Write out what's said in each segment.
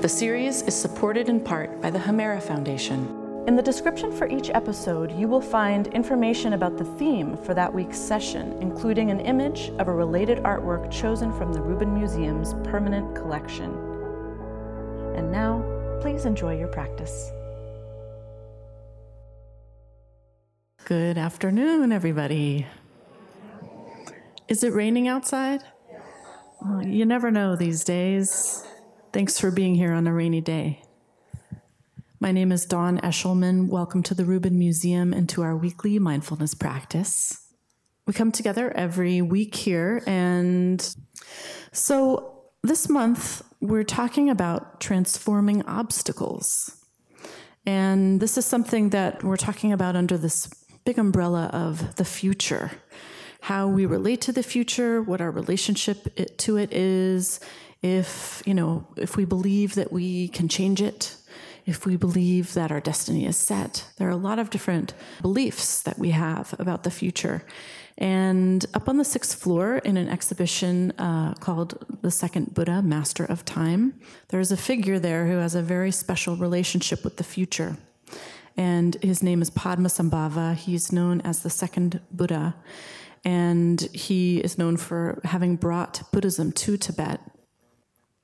The series is supported in part by the Hemera Foundation. In the description for each episode, you will find information about the theme for that week's session, including an image of a related artwork chosen from the Rubin Museum's permanent collection. And now, please enjoy your practice. Good afternoon, everybody. Is it raining outside? Well, you never know these days. Thanks for being here on a rainy day. My name is Dawn Eshelman. Welcome to the Rubin Museum and to our weekly mindfulness practice. We come together every week here, and so this month we're talking about transforming obstacles. And this is something that we're talking about under this big umbrella of the future how we relate to the future, what our relationship to it is, if, you know, if we believe that we can change it, if we believe that our destiny is set. There are a lot of different beliefs that we have about the future. And up on the sixth floor in an exhibition uh, called The Second Buddha, Master of Time, there's a figure there who has a very special relationship with the future. And his name is Padmasambhava. He's known as the second Buddha. And he is known for having brought Buddhism to Tibet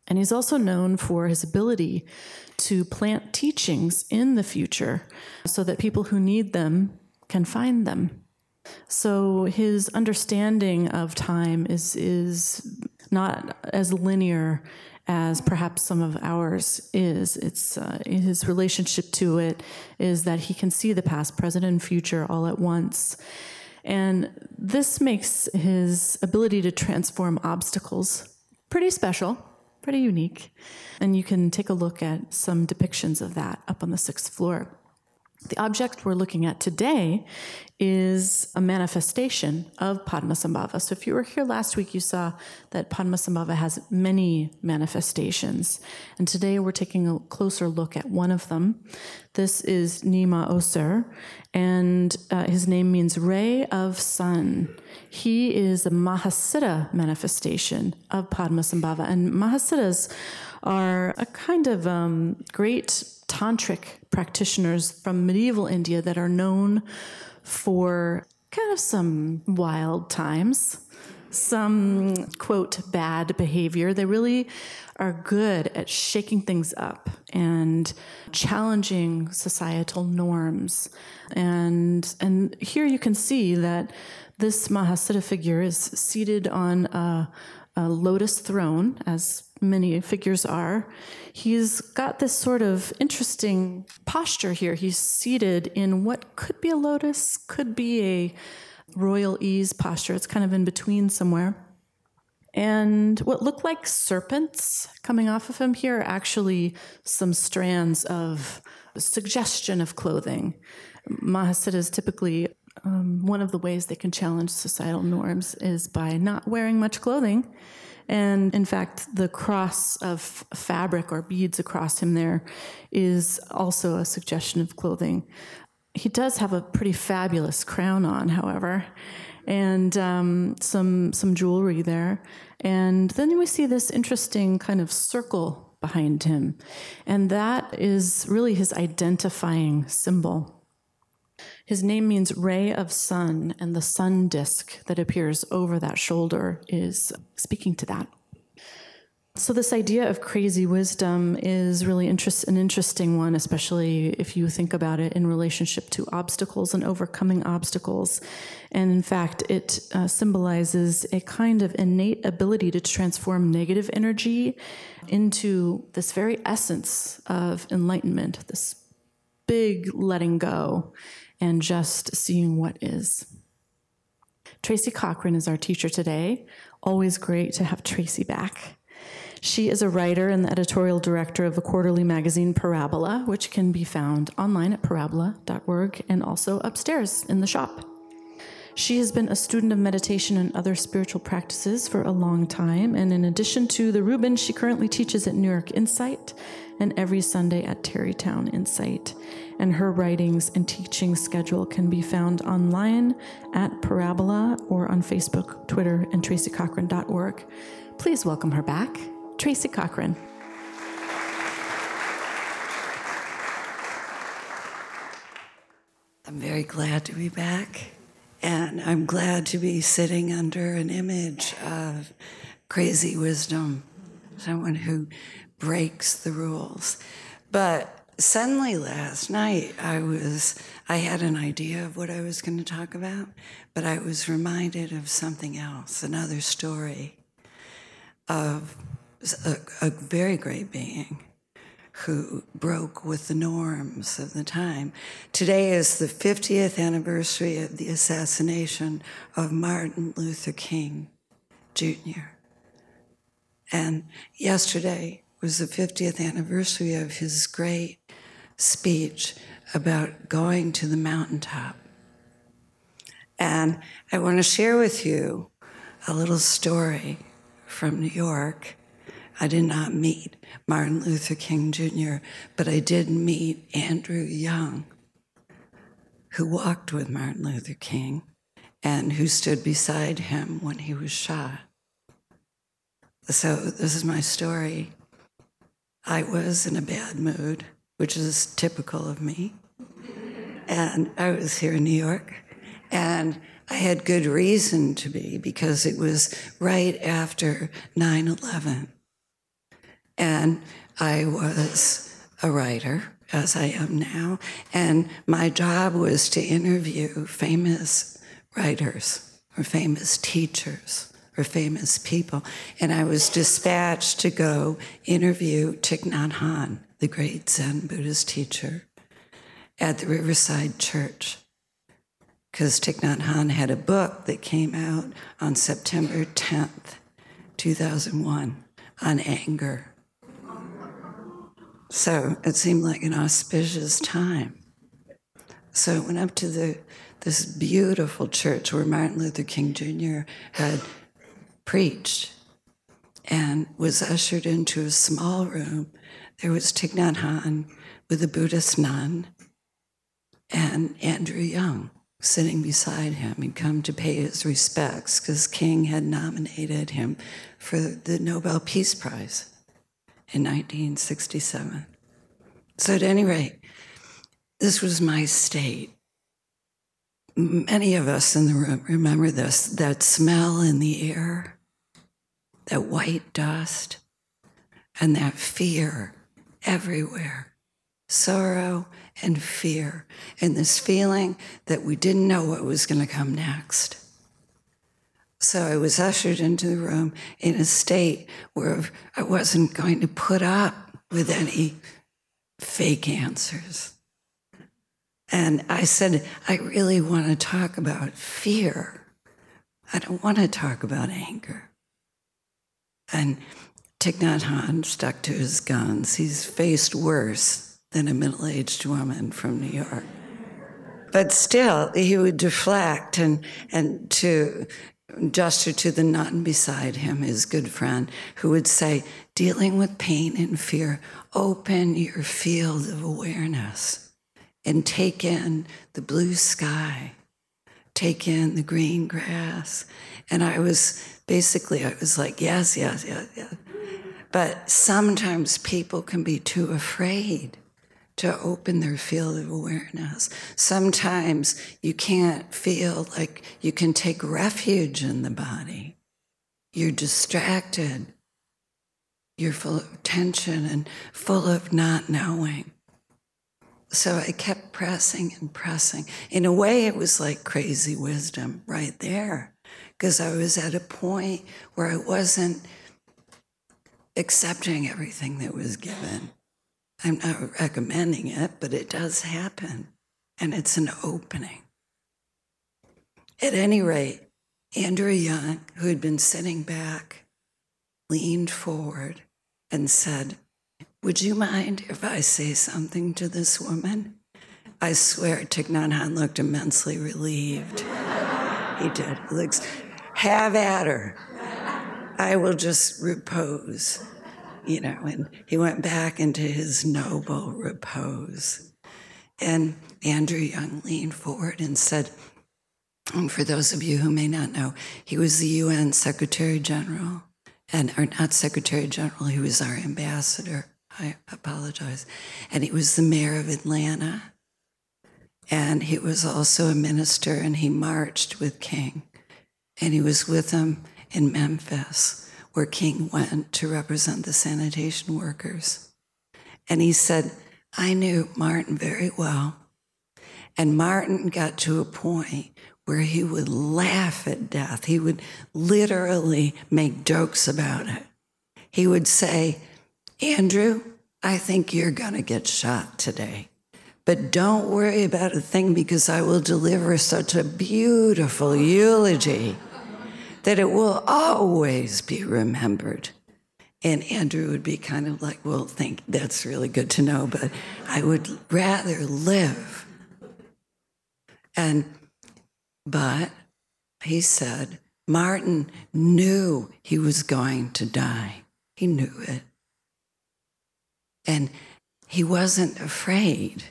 and he's also known for his ability to plant teachings in the future so that people who need them can find them. So his understanding of time is is not as linear as perhaps some of ours is. It's uh, his relationship to it is that he can see the past, present, and future all at once. And this makes his ability to transform obstacles pretty special pretty unique. And you can take a look at some depictions of that up on the sixth floor. The object we're looking at today is a manifestation of Padmasambhava. So if you were here last week, you saw that Padmasambhava has many manifestations. And today we're taking a closer look at one of them. This is Nyima Ozer, and uh, his name means ray of sun. He is a Mahasiddha manifestation of Padmasambhava. And Mahasiddhas are a kind of um, great tantric practitioners from medieval India that are known for kind of some wild times, some quote bad behavior. They really are good at shaking things up and challenging societal norms. And and here you can see that this Mahasiddha figure is seated on a, a lotus throne, as many figures are. He's got this sort of interesting posture here. He's seated in what could be a lotus, could be a royal ease posture. It's kind of in between somewhere. And what look like serpents coming off of him here are actually some strands of suggestion of clothing. Mahasiddhas typically um, one of the ways they can challenge societal norms is by not wearing much clothing and in fact, the cross of fabric or beads across him there is also a suggestion of clothing. He does have a pretty fabulous crown on, however, and um, some some jewelry there. And then we see this interesting kind of circle behind him, and that is really his identifying symbol. His name means ray of sun, and the sun disk that appears over that shoulder is speaking to that. So, this idea of crazy wisdom is really interest, an interesting one, especially if you think about it in relationship to obstacles and overcoming obstacles. And in fact, it uh, symbolizes a kind of innate ability to transform negative energy into this very essence of enlightenment, this big letting go and just seeing what is. Tracy Cochran is our teacher today. Always great to have Tracy back. She is a writer and the editorial director of the quarterly magazine Parabola, which can be found online at parabola.org and also upstairs in the shop. She has been a student of meditation and other spiritual practices for a long time, and in addition to the Rubin, she currently teaches at New York Insight and every Sunday at Tarrytown Insight. And her writings and teaching schedule can be found online at Parabola or on Facebook, Twitter, and tracycochran.org. Please welcome her back, Tracy Cochran. I'm very glad to be back. And I'm glad to be sitting under an image of crazy wisdom, someone who breaks the rules. But suddenly last night, I was, I had an idea of what I was going to talk about, but I was reminded of something else, another story of a, a very great being who broke with the norms of the time. Today is the 50th anniversary of the assassination of Martin Luther King Jr. And yesterday was the 50th anniversary of his great speech about going to the mountaintop. And I want to share with you a little story from New York I did not meet Martin Luther King Jr., but I did meet Andrew Young, who walked with Martin Luther King and who stood beside him when he was shot. So, this is my story. I was in a bad mood, which is typical of me. And I was here in New York, and I had good reason to be because it was right after 9 11. And I was a writer, as I am now, and my job was to interview famous writers or famous teachers or famous people. And I was dispatched to go interview Thich Nhat Hanh, the great Zen Buddhist teacher, at the Riverside Church. Because Thich Nhat Hanh had a book that came out on September 10th, 2001, on anger. So it seemed like an auspicious time. So I went up to the this beautiful church where Martin Luther King Jr. had preached and was ushered into a small room. There was Thich Nhat Hanh with a Buddhist nun and Andrew Young sitting beside him. He'd come to pay his respects because King had nominated him for the Nobel Peace Prize in 1967. So, at any rate, this was my state. Many of us in the room remember this that smell in the air, that white dust, and that fear everywhere sorrow and fear, and this feeling that we didn't know what was going to come next. So I was ushered into the room in a state where I wasn't going to put up with any fake answers. And I said, I really want to talk about fear. I don't want to talk about anger. And Thich Nhat Hanh stuck to his guns. He's faced worse than a middle aged woman from New York. But still, he would deflect and, and to gesture to the nun beside him, his good friend, who would say, Dealing with pain and fear, open your field of awareness and take in the blue sky, take in the green grass. And I was basically, I was like, Yes, yes, yes, yes. But sometimes people can be too afraid to open their field of awareness. Sometimes you can't feel like you can take refuge in the body. You're distracted. You're full of tension and full of not knowing. So I kept pressing and pressing. In a way, it was like crazy wisdom right there, because I was at a point where I wasn't accepting everything that was given. I'm not recommending it, but it does happen. And it's an opening. At any rate, Andrew Young, who had been sitting back, leaned forward and said, Would you mind if I say something to this woman? I swear Thich Nhat Hanh looked immensely relieved. he did. He looks, have at her. I will just repose, you know. And he went back into his noble repose. And Andrew Young leaned forward and said, and for those of you who may not know, he was the UN Secretary General, and or not Secretary General, he was our ambassador. I apologize. And he was the mayor of Atlanta. And he was also a minister, and he marched with King. And he was with him in Memphis, where King went to represent the sanitation workers. And he said, I knew Martin very well. And Martin got to a point where he would laugh at death. He would literally make jokes about it. He would say, Andrew, I think you're going to get shot today. But don't worry about a thing because I will deliver such a beautiful eulogy that it will always be remembered. And Andrew would be kind of like, well, think that's really good to know, but I would rather live. And, but he said, Martin knew he was going to die. He knew it. And he wasn't afraid.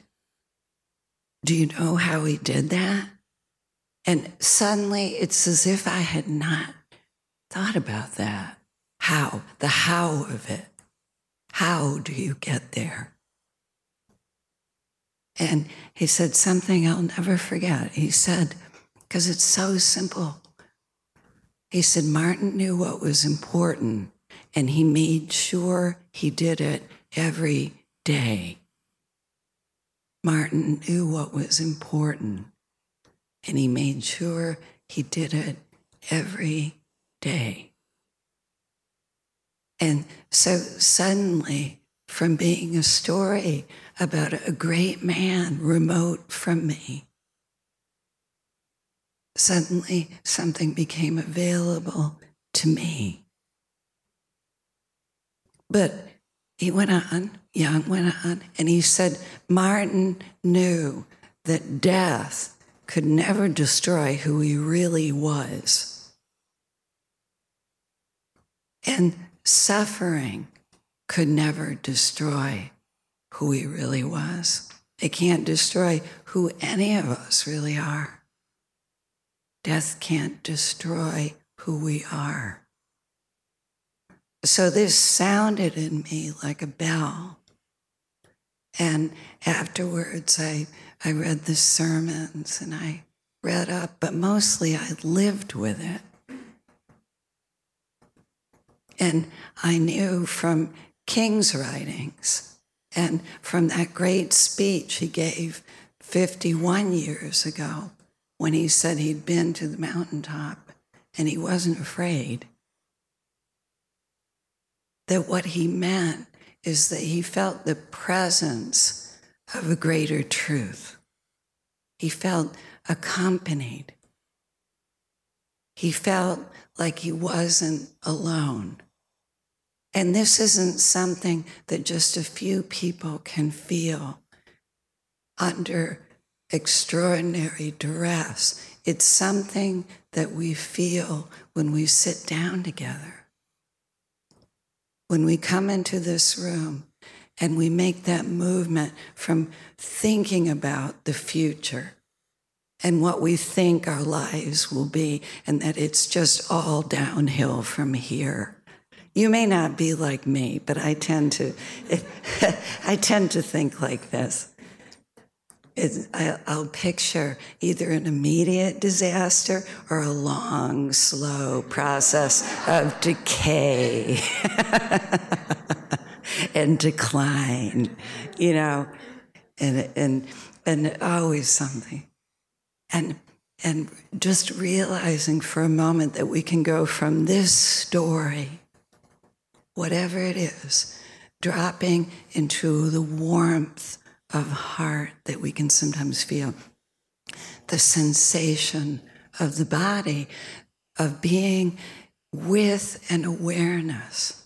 Do you know how he did that? And suddenly it's as if I had not thought about that. How? The how of it. How do you get there? And he said something I'll never forget. He said, because it's so simple. He said, Martin knew what was important and he made sure he did it every day. Martin knew what was important and he made sure he did it every day. And so suddenly, from being a story about a great man remote from me, suddenly something became available to me. But he went on, Young went on, and he said, Martin knew that death could never destroy who he really was. And suffering could never destroy who he really was. It can't destroy who any of us really are. Death can't destroy who we are. So this sounded in me like a bell. And afterwards, I, I read the sermons and I read up, but mostly I lived with it. And I knew from King's writings and from that great speech he gave 51 years ago when he said he'd been to the mountaintop and he wasn't afraid, that what he meant is that he felt the presence of a greater truth. He felt accompanied. He felt like he wasn't alone. And this isn't something that just a few people can feel under extraordinary duress. It's something that we feel when we sit down together. When we come into this room and we make that movement from thinking about the future and what we think our lives will be, and that it's just all downhill from here you may not be like me, but I tend to, I tend to think like this. It, I, I'll picture either an immediate disaster or a long, slow process of decay and decline, you know, and, and, and always something. And, and just realizing for a moment that we can go from this story whatever it is, dropping into the warmth of heart that we can sometimes feel, the sensation of the body, of being with an awareness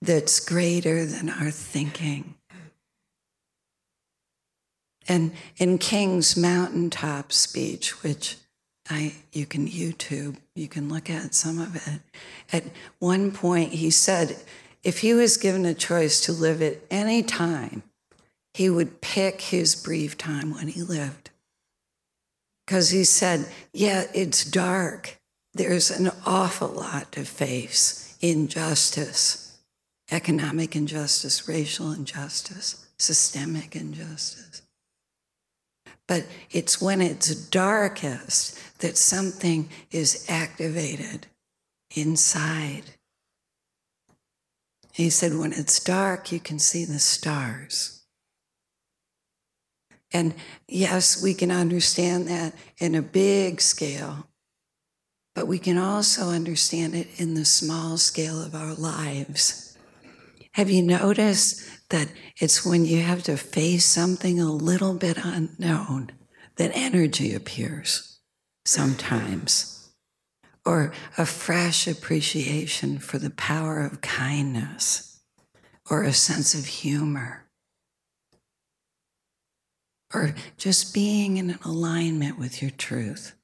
that's greater than our thinking. And in King's mountaintop speech, which I, you can YouTube, you can look at some of it. At one point, he said if he was given a choice to live at any time, he would pick his brief time when he lived. Because he said, Yeah, it's dark. There's an awful lot to face injustice, economic injustice, racial injustice, systemic injustice. But it's when it's darkest that something is activated inside. He said, when it's dark, you can see the stars. And yes, we can understand that in a big scale, but we can also understand it in the small scale of our lives. Have you noticed that it's when you have to face something a little bit unknown that energy appears sometimes, or a fresh appreciation for the power of kindness, or a sense of humor, or just being in alignment with your truth,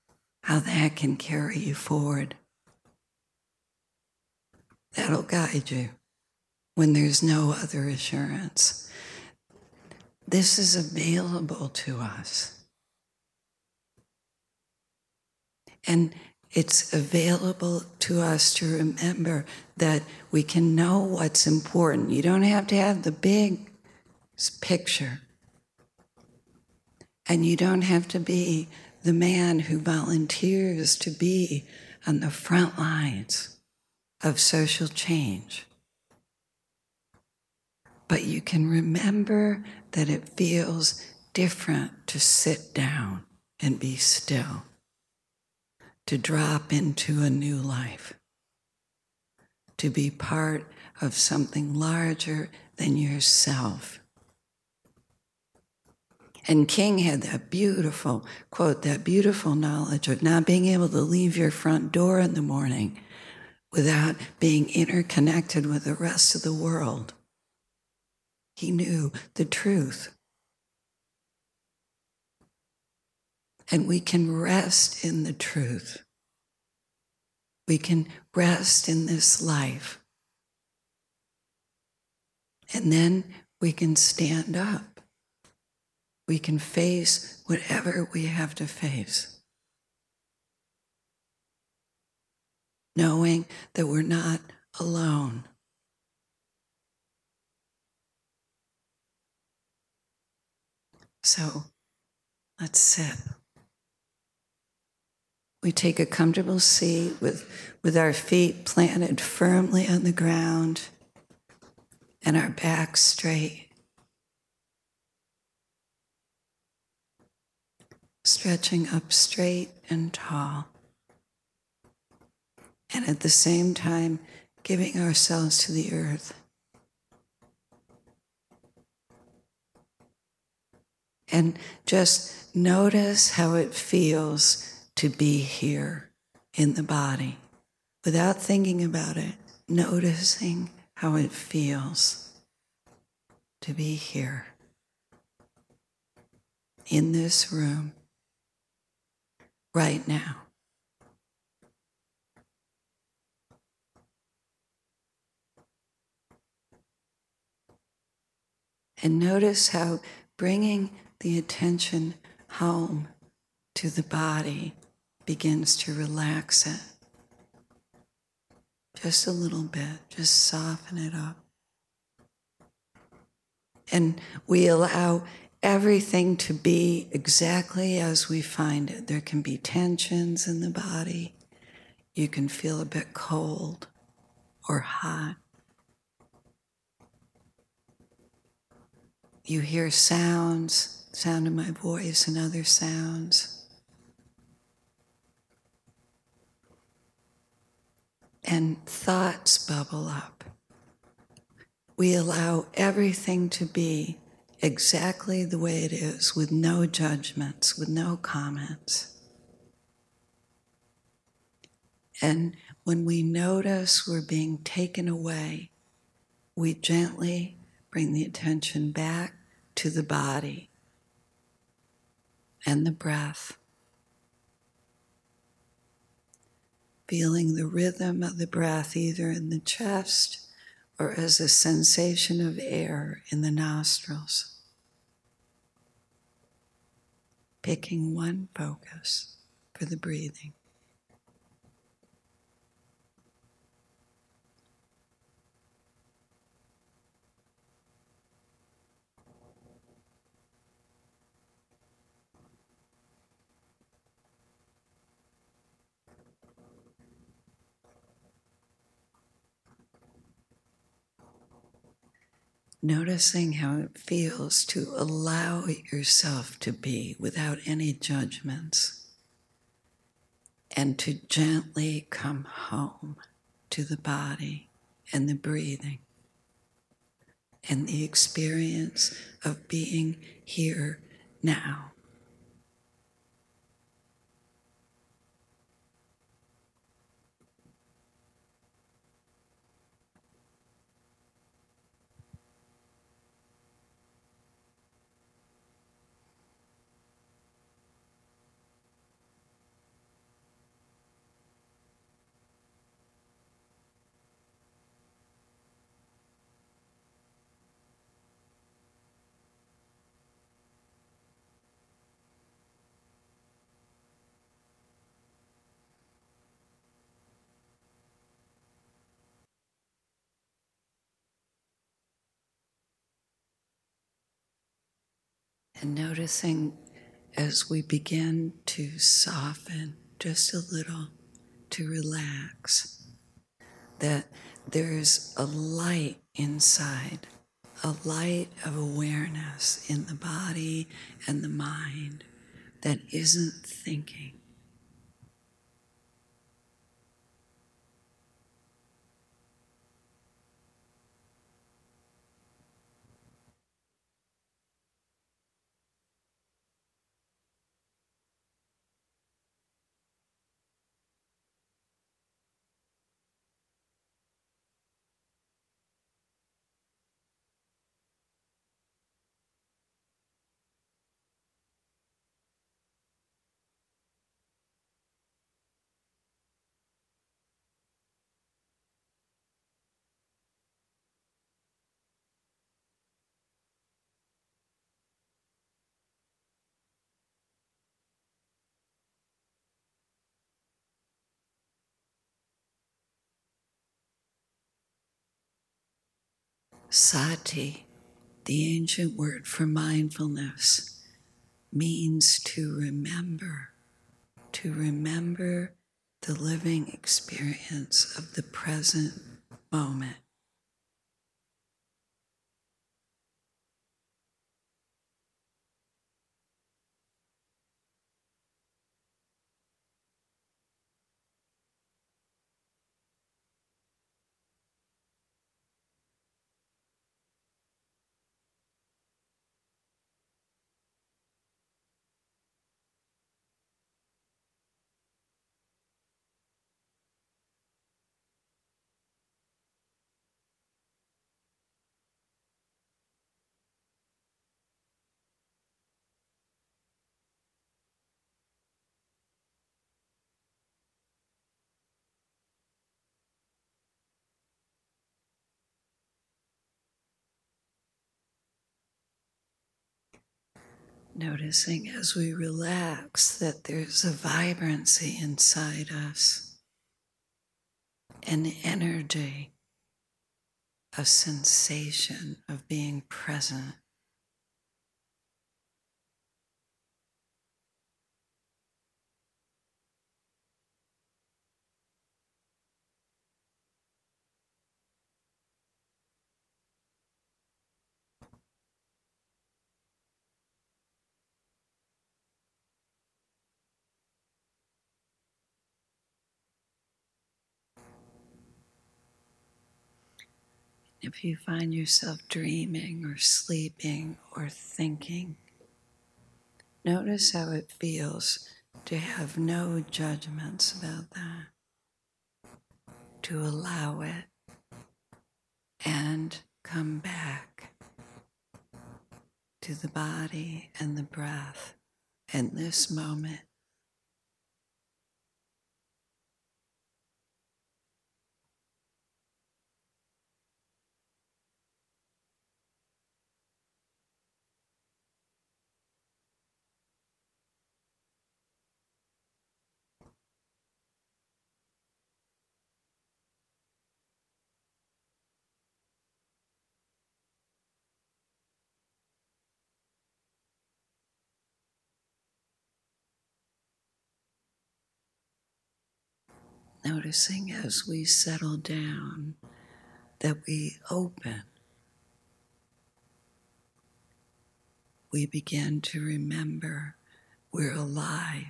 how that can carry you forward. That'll guide you when there's no other assurance. This is available to us. And it's available to us to remember that we can know what's important. You don't have to have the big picture. And you don't have to be the man who volunteers to be on the front lines of social change but you can remember that it feels different to sit down and be still, to drop into a new life, to be part of something larger than yourself. And King had that beautiful quote, that beautiful knowledge of not being able to leave your front door in the morning without being interconnected with the rest of the world. He knew the truth. And we can rest in the truth. We can rest in this life. And then we can stand up. We can face whatever we have to face. Knowing that we're not alone. So let's sit. We take a comfortable seat with, with our feet planted firmly on the ground and our back straight. Stretching up straight and tall. And at the same time, giving ourselves to the earth. And just notice how it feels to be here in the body without thinking about it, noticing how it feels to be here in this room right now. And notice how bringing the attention home to the body begins to relax it. Just a little bit, just soften it up. And we allow everything to be exactly as we find it. There can be tensions in the body. You can feel a bit cold or hot. You hear sounds sound of my voice and other sounds. And thoughts bubble up. We allow everything to be exactly the way it is, with no judgments, with no comments. And when we notice we're being taken away, we gently bring the attention back to the body and the breath. Feeling the rhythm of the breath either in the chest or as a sensation of air in the nostrils. Picking one focus for the breathing. Noticing how it feels to allow yourself to be without any judgments and to gently come home to the body and the breathing and the experience of being here now. And noticing as we begin to soften just a little, to relax, that there's a light inside, a light of awareness in the body and the mind that isn't thinking. Sati, the ancient word for mindfulness, means to remember, to remember the living experience of the present moment. Noticing as we relax that there's a vibrancy inside us, an energy, a sensation of being present. If you find yourself dreaming or sleeping or thinking, notice how it feels to have no judgments about that, to allow it, and come back to the body and the breath in this moment. Noticing as we settle down that we open. We begin to remember we're alive.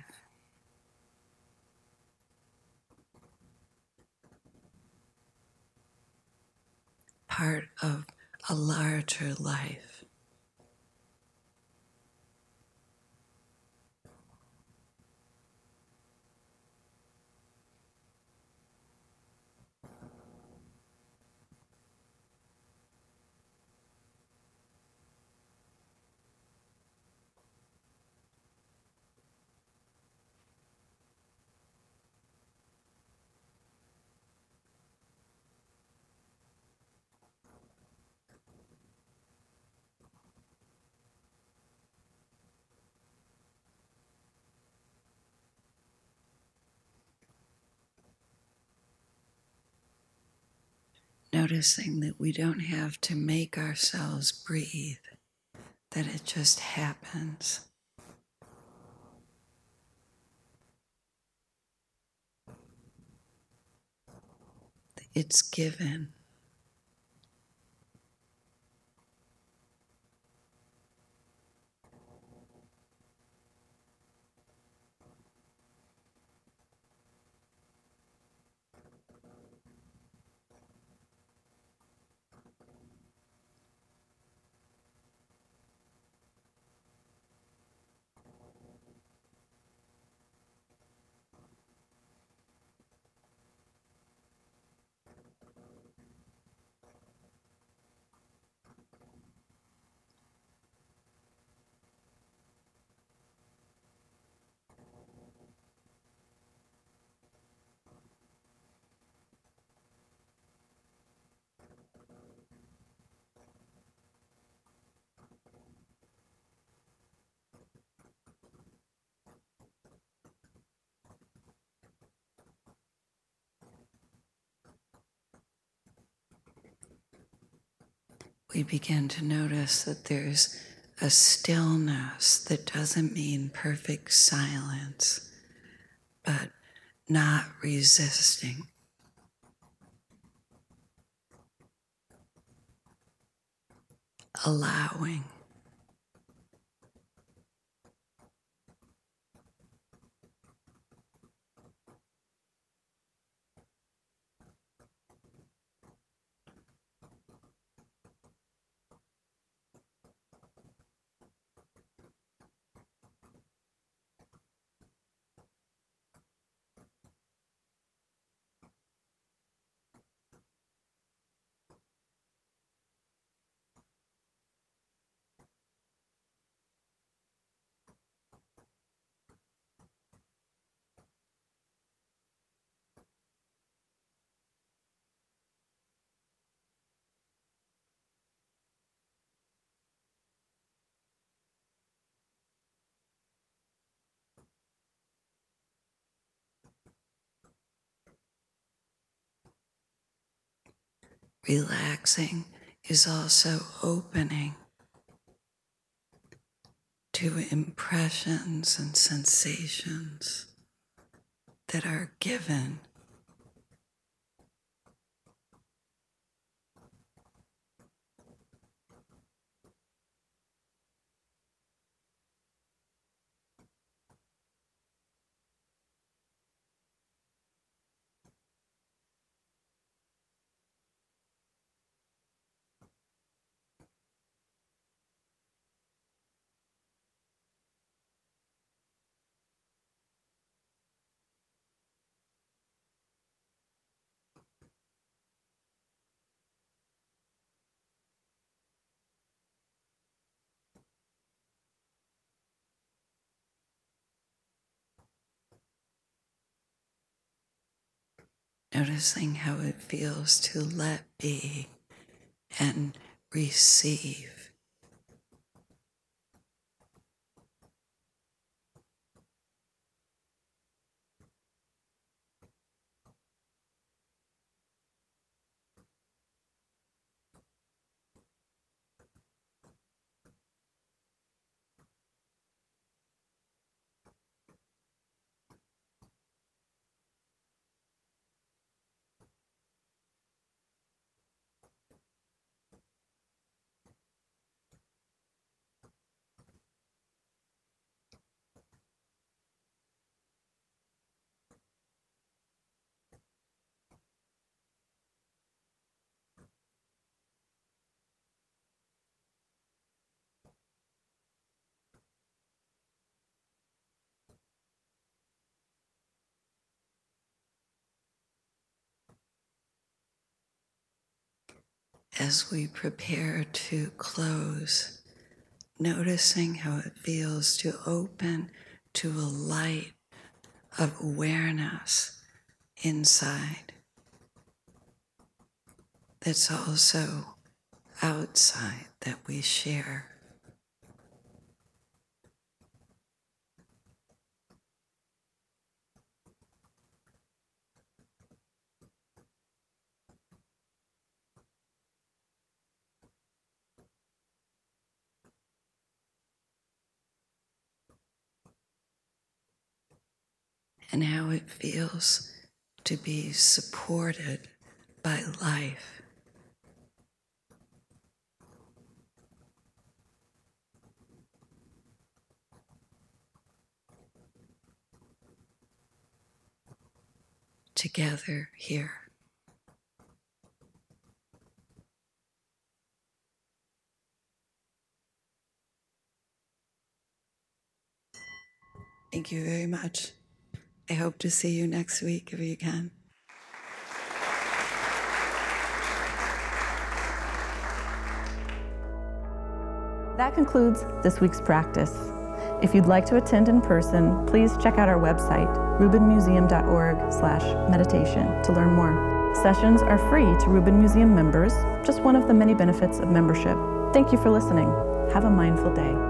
Part of a larger life. Noticing that we don't have to make ourselves breathe, that it just happens. It's given. We begin to notice that there's a stillness that doesn't mean perfect silence, but not resisting. Allowing. Relaxing is also opening to impressions and sensations that are given noticing how it feels to let be and receive. As we prepare to close, noticing how it feels to open to a light of awareness inside that's also outside that we share. And how it feels to be supported by life. Together here. Thank you very much. I hope to see you next week if you can. That concludes this week's practice. If you'd like to attend in person, please check out our website, rubinmuseum.org/meditation to learn more. Sessions are free to Rubin Museum members, just one of the many benefits of membership. Thank you for listening. Have a mindful day.